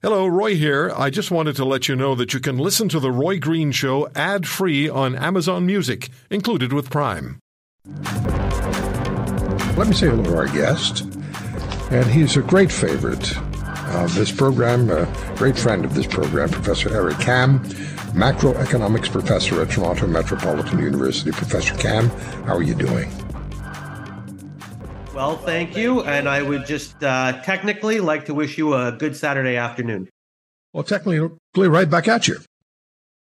Hello, Roy here. I just wanted to let you know that you can listen to The Roy Green Show ad free on Amazon Music, included with Prime. Let me say hello to our guest. And he's a great favorite of this program, a great friend of this program, Professor Eric Kam, macroeconomics professor at Toronto Metropolitan University. Professor Kam, how are you doing? Well, thank you. And I would just uh, technically like to wish you a good Saturday afternoon. Well, technically, right back at you.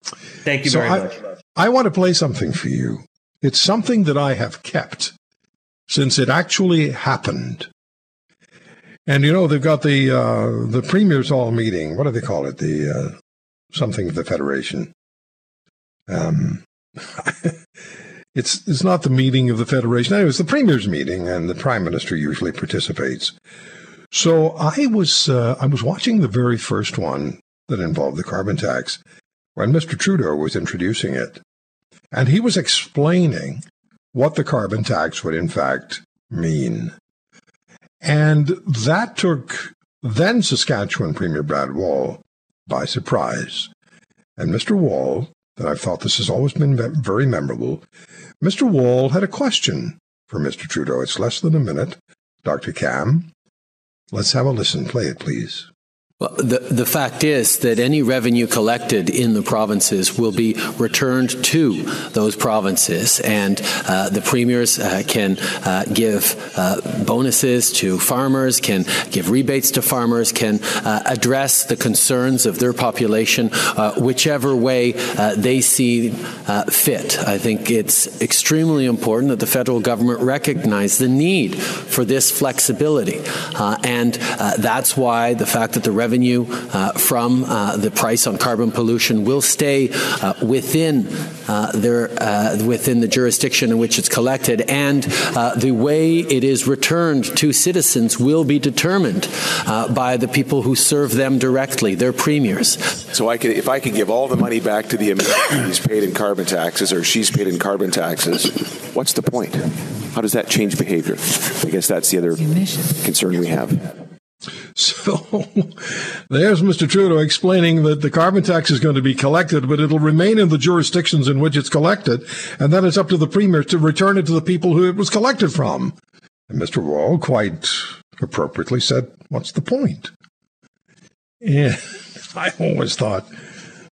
Thank you so very I, much. I want to play something for you. It's something that I have kept since it actually happened. And you know they've got the uh, the premiers all meeting. What do they call it? The uh, something of the federation. Um, It's it's not the meeting of the federation. Anyway, it's the premier's meeting, and the prime minister usually participates. So I was uh, I was watching the very first one that involved the carbon tax when Mr. Trudeau was introducing it, and he was explaining what the carbon tax would in fact mean, and that took then Saskatchewan Premier Brad Wall by surprise, and Mr. Wall that I've thought this has always been very memorable Mr. Wall had a question for Mr. Trudeau. It's less than a minute. Dr. Kam, let's have a listen. Play it, please. Well, the, the fact is that any revenue collected in the provinces will be returned to those provinces, and uh, the premiers uh, can uh, give uh, bonuses to farmers, can give rebates to farmers, can uh, address the concerns of their population uh, whichever way they see fit. I think it's extremely important that the federal government recognize the need for this flexibility, and that's why the fact that the revenue uh, from uh, the price on carbon pollution will stay uh, within their within the jurisdiction in which it's collected, and the way it is returned to citizens will be determined by the people who serve them directly, their premiers. So I could, if I could give all the money back to the Americans paid in carbon taxes, or she's paid in carbon taxes, what's the point? How does that change behavior? I guess that's the other concern we have. So there's Mr. Trudeau explaining that the carbon tax is going to be collected, but it'll remain in the jurisdictions in which it's collected, and then it's up to the premier to return it to the people who it was collected from. And Mr. Wall quite appropriately said, What's the point? And I always thought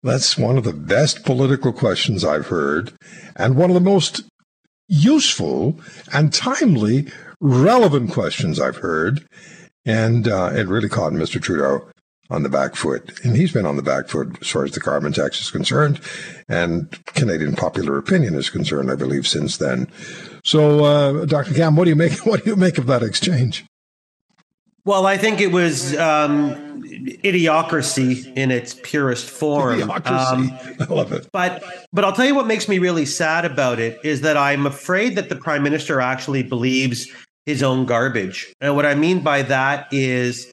that's one of the best political questions I've heard, and one of the most useful and timely, relevant questions I've heard. And uh, it really caught Mr. Trudeau on the back foot. And he's been on the back foot as far as the carbon tax is concerned and Canadian popular opinion is concerned, I believe, since then. So, uh, Dr. Kam, what do you make? What do you make of that exchange? Well, I think it was um, idiocracy in its purest form. Idiocracy, um, I love it. But but I'll tell you what makes me really sad about it is that I'm afraid that the prime minister actually believes his own garbage. And what I mean by that is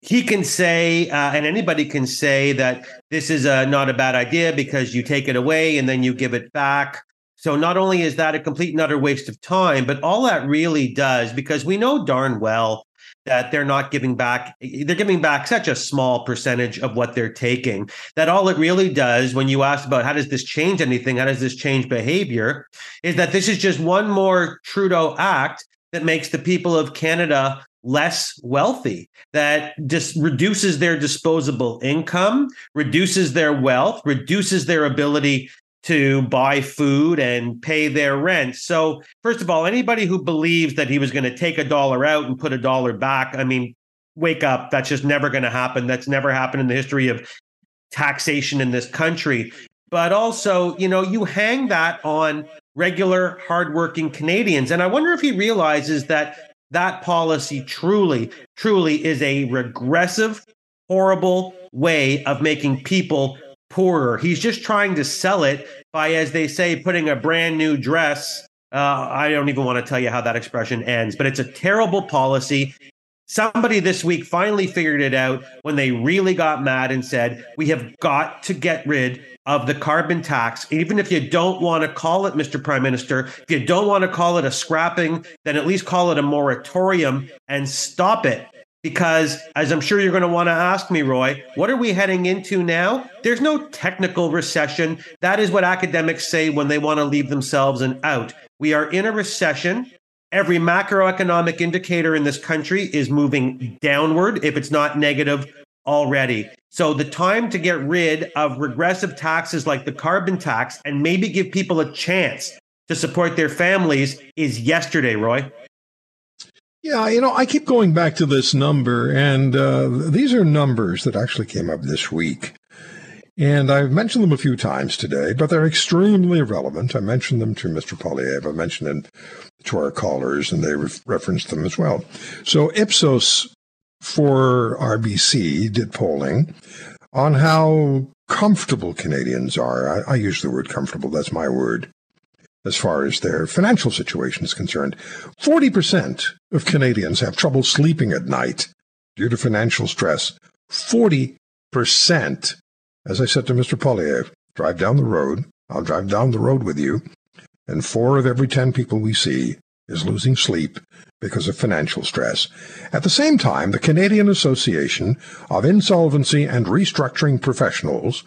he can say, uh, and anybody can say that this is a, not a bad idea because you take it away and then you give it back. So not only is that a complete and utter waste of time, but all that really does, because we know darn well that they're not giving back they're giving back such a small percentage of what they're taking that all it really does when you ask about how does this change anything how does this change behavior is that this is just one more trudeau act that makes the people of Canada less wealthy, that just reduces their disposable income, reduces their wealth, reduces their ability to buy food and pay their rent. So, first of all, anybody who believes that he was going to take a dollar out and put a dollar back, I mean, wake up. That's just never going to happen. That's never happened in the history of taxation in this country. But also, you know, you hang that on regular, hardworking Canadians. And I wonder if he realizes that that policy truly, truly is a regressive, horrible way of making people poorer. He's just trying to sell it by, as they say, putting a brand new dress. Uh, I don't even want to tell you how that expression ends, but it's a terrible policy. Somebody this week finally figured it out when they really got mad and said, We have got to get rid of the carbon tax, even if you don't want to call it, Mr. Prime Minister, if you don't want to call it a scrapping, then at least call it a moratorium and stop it. Because, as I'm sure you're going to want to ask me, Roy, what are we heading into now? There's no technical recession. That is what academics say when they want to leave themselves an out. We are in a recession. Every macroeconomic indicator in this country is moving downward, if it's not negative already. So, the time to get rid of regressive taxes like the carbon tax and maybe give people a chance to support their families is yesterday, Roy. Yeah, you know, I keep going back to this number, and uh, these are numbers that actually came up this week. And I've mentioned them a few times today, but they're extremely relevant. I mentioned them to Mr. Poilievre. I mentioned them to our callers, and they re- referenced them as well. So Ipsos for RBC did polling on how comfortable Canadians are. I, I use the word comfortable, that's my word as far as their financial situation is concerned. 40% of Canadians have trouble sleeping at night due to financial stress. 40%. As I said to Mr. Poilievre, drive down the road. I'll drive down the road with you. And four of every 10 people we see is losing sleep because of financial stress. At the same time, the Canadian Association of Insolvency and Restructuring Professionals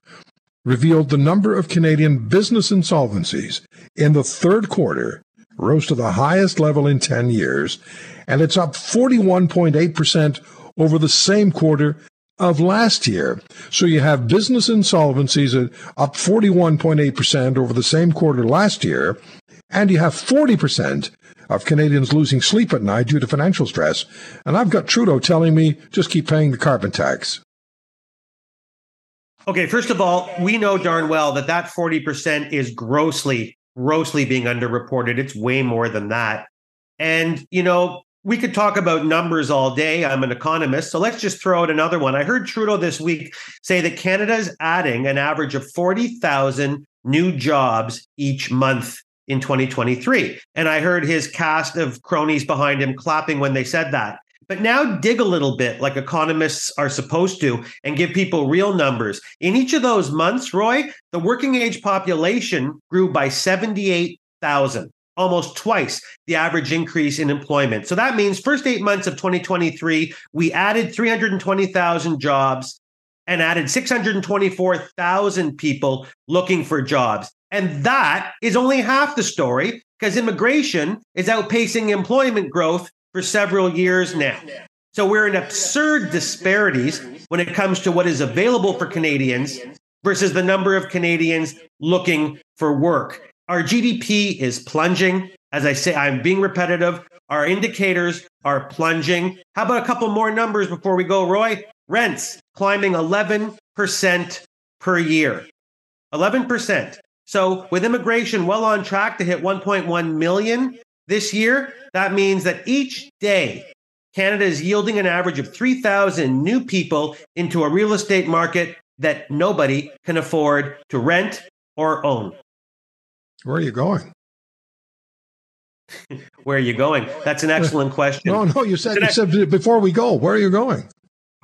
revealed the number of Canadian business insolvencies in the third quarter rose to the highest level in 10 years, and it's up 41.8% over the same quarter of last year. So you have business insolvencies up 41.8% over the same quarter last year, and you have 40% of Canadians losing sleep at night due to financial stress. And I've got Trudeau telling me just keep paying the carbon tax. Okay, first of all, we know darn well that that 40% is grossly, grossly being underreported. It's way more than that. And, you know, we could talk about numbers all day. I'm an economist. So let's just throw out another one. I heard Trudeau this week say that Canada is adding an average of 40,000 new jobs each month in 2023. And I heard his cast of cronies behind him clapping when they said that. But now dig a little bit like economists are supposed to and give people real numbers. In each of those months, Roy, the working age population grew by 78,000 almost twice the average increase in employment. So that means first 8 months of 2023 we added 320,000 jobs and added 624,000 people looking for jobs. And that is only half the story because immigration is outpacing employment growth for several years now. So we're in absurd disparities when it comes to what is available for Canadians versus the number of Canadians looking for work. Our GDP is plunging. As I say, I'm being repetitive. Our indicators are plunging. How about a couple more numbers before we go, Roy? Rents climbing 11% per year. 11%. So with immigration well on track to hit 1.1 million this year, that means that each day, Canada is yielding an average of 3,000 new people into a real estate market that nobody can afford to rent or own. Where are you going? where are you going? That's an excellent question. No, no, you said, you said before we go, where are you going?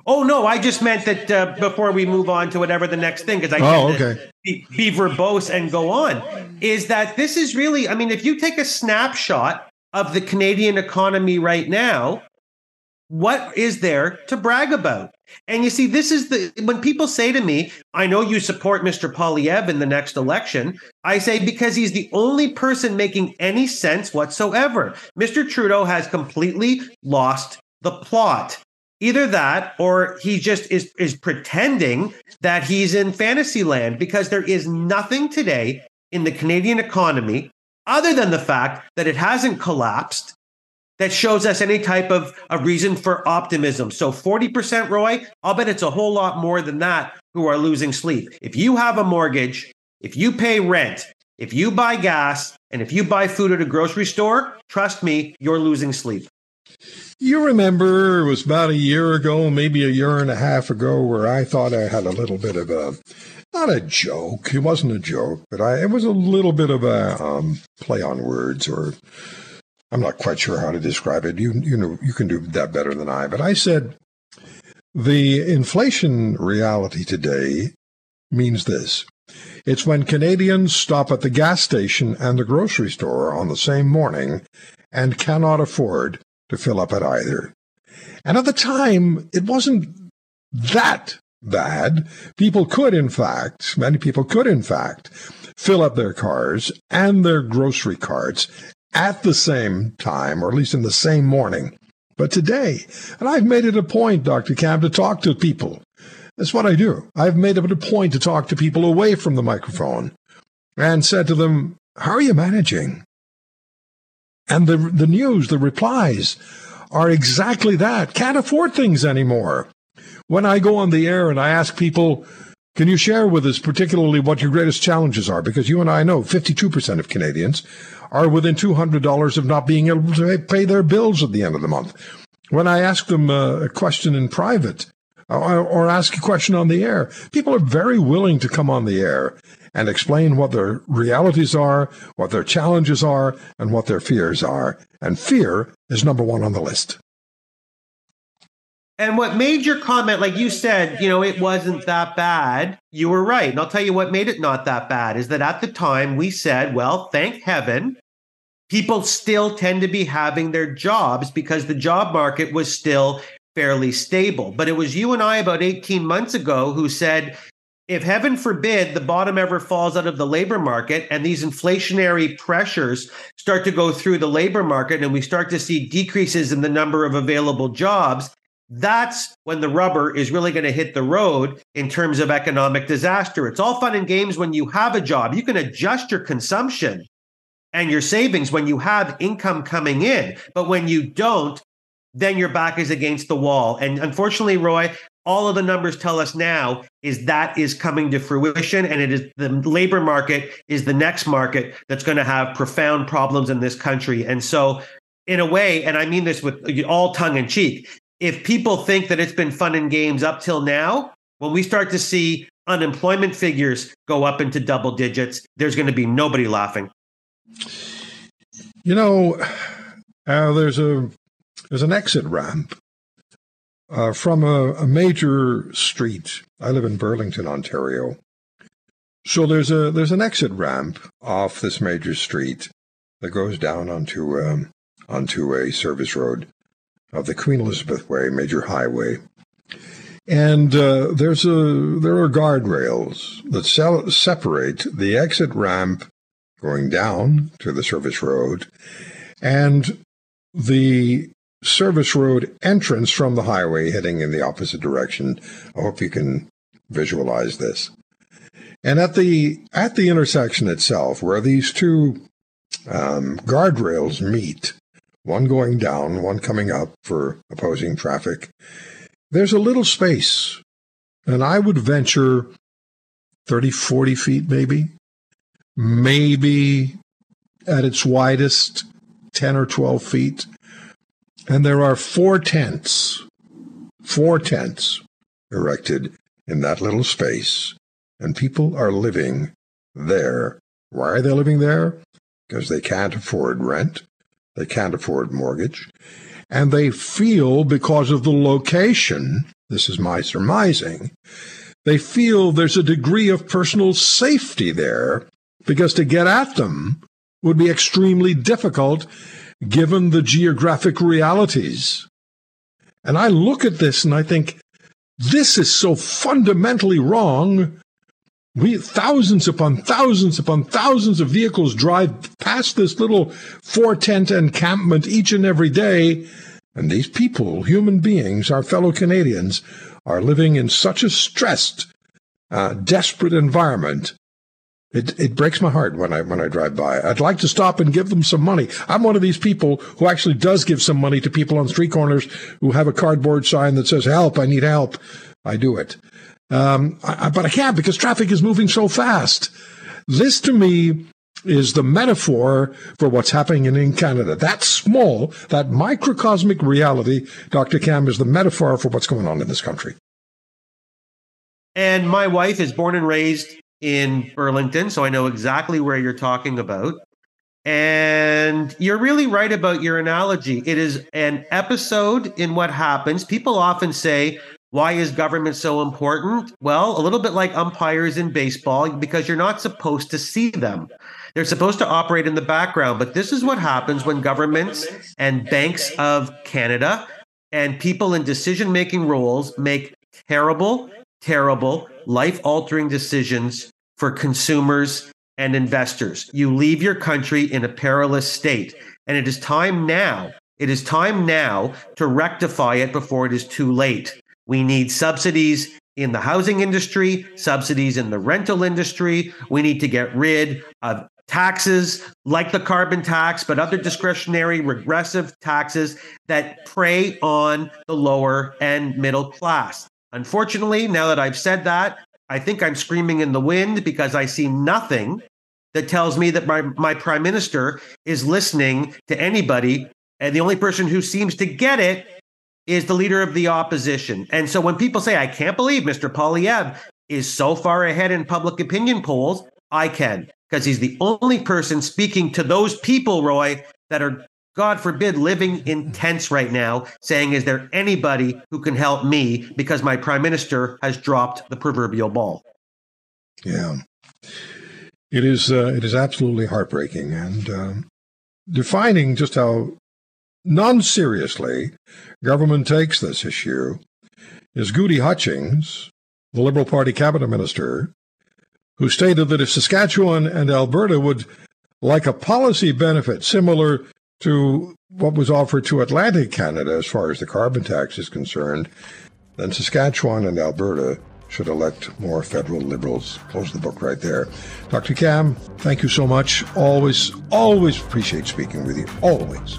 Oh no, I just meant that uh, before we move on to whatever the next thing, because I oh, okay. Be, be verbose and go on, is that this is really, I mean, if you take a snapshot of the Canadian economy right now, what is there to brag about? And you see, this is the when people say to me, I know you support Mr. Poilievre in the next election, I say because he's the only person making any sense whatsoever. Mr. Trudeau has completely lost the plot. Either that or he just is is pretending that he's in fantasy land because there is nothing today in the Canadian economy other than the fact that it hasn't collapsed that shows us any type of a reason for optimism. So 40% Roy, I'll bet it's a whole lot more than that who are losing sleep. If you have a mortgage, if you pay rent, if you buy gas, and if you buy food at a grocery store, trust me, you're losing sleep. You remember it was about a year ago, maybe a year and a half ago, where I thought I had a little bit of a, not a joke, it wasn't a joke, but I, it was a little bit of a um, play on words, or I'm not quite sure how to describe it. You, you know, you can do that better than I, but I said the inflation reality today means this. It's when Canadians stop at the gas station and the grocery store on the same morning and cannot afford to fill up at either. And at the time, it wasn't that bad. People could, in fact, many people could, in fact, fill up their cars and their grocery carts at the same time, or at least in the same morning. But today, and I've made it a point, Dr. Kam, to talk to people. That's what I do. I've made it a point to talk to people away from the microphone and said to them, How are you managing? And the, the news, the replies are exactly that. Can't afford things anymore. When I go on the air and I ask people, can you share with us particularly what your greatest challenges are? Because you and I know 52% of Canadians are within $200 of not being able to pay their bills at the end of the month. When I ask them uh, a question in private uh, or, or ask a question on the air, people are very willing to come on the air and explain what their realities are, what their challenges are, and what their fears are. And fear is number one on the list. And what made your comment, like you said, you know, it wasn't that bad. You were right. And I'll tell you what made it not that bad is that at the time we said, well, thank heaven, people still tend to be having their jobs because the job market was still fairly stable. But it was you and I about 18 months ago who said, if heaven forbid the bottom ever falls out of the labor market and these inflationary pressures start to go through the labor market and we start to see decreases in the number of available jobs, that's when the rubber is really going to hit the road in terms of economic disaster. It's all fun and games when you have a job. You can adjust your consumption and your savings when you have income coming in. But when you don't, then your back is against the wall. And unfortunately, Roy, all of the numbers tell us now is that is coming to fruition and it is the labor market is the next market that's going to have profound problems in this country and so in a way and i mean this with all tongue in cheek if people think that it's been fun and games up till now, when we start to see unemployment figures go up into double digits, there's going to be nobody laughing. You know, uh, there's a there's an exit ramp uh, from a, a major street. I live in Burlington, Ontario. So there's a there's an exit ramp off this major street that goes down onto um, onto a service road of the Queen Elizabeth Way, major highway. And uh, there's a there are guardrails that separate the exit ramp going down to the service road and the service road entrance from the highway heading in the opposite direction. I hope you can visualize this. And at the at the intersection itself, where these two um, guardrails meet, one going down, one coming up for opposing traffic. There's a little space, and I would venture 30, 40 feet maybe, maybe at its widest 10 or 12 feet. And there are four tents, four tents erected in that little space, and people are living there. Why are they living there? Because they can't afford rent. They can't afford mortgage. And they feel because of the location, this is my surmising, they feel there's a degree of personal safety there because to get at them would be extremely difficult given the geographic realities. And I look at this and I think, this is so fundamentally wrong we thousands upon thousands upon thousands of vehicles drive past this little four tent encampment each and every day. And these people, human beings, our fellow Canadians, are living in such a stressed, uh, desperate environment. It, it breaks my heart when I when I drive by. I'd like to stop and give them some money. I'm one of these people who actually does give some money to people on street corners who have a cardboard sign that says "Help! I need help." I do it. Um, I, but I can't because traffic is moving so fast. This to me is the metaphor for what's happening in Canada. That small, that microcosmic reality, Dr. Kam, is the metaphor for what's going on in this country. And my wife is born and raised in Burlington, so I know exactly where you're talking about. And you're really right about your analogy. It is an episode in what happens. People often say, why is government so important? Well, a little bit like umpires in baseball, because you're not supposed to see them. They're supposed to operate in the background. But this is what happens when governments and banks of Canada and people in decision making roles make terrible, terrible, life altering decisions for consumers and investors. You leave your country in a perilous state. And it is time now, it is time now to rectify it before it is too late. We need subsidies in the housing industry, subsidies in the rental industry. We need to get rid of taxes like the carbon tax, but other discretionary regressive taxes that prey on the lower and middle class. Unfortunately, now that I've said that, I think I'm screaming in the wind because I see nothing that tells me that my, my prime minister is listening to anybody. And the only person who seems to get it is the leader of the opposition. And so when people say, I can't believe Mr. Poilievre is so far ahead in public opinion polls, I can, because he's the only person speaking to those people, Roy, that are, God forbid, living in tents right now, saying, Is there anybody who can help me? Because my prime minister has dropped the proverbial ball. Yeah. It is, uh, it is absolutely heartbreaking and uh, defining just how non seriously government takes this issue is Gudie Hutchings, the Liberal Party cabinet minister, who stated that if Saskatchewan and Alberta would like a policy benefit similar to what was offered to Atlantic Canada as far as the carbon tax is concerned, then Saskatchewan and Alberta should elect more federal liberals. Close the book right there. Dr. Kam, thank you so much. Always, always appreciate speaking with you. Always.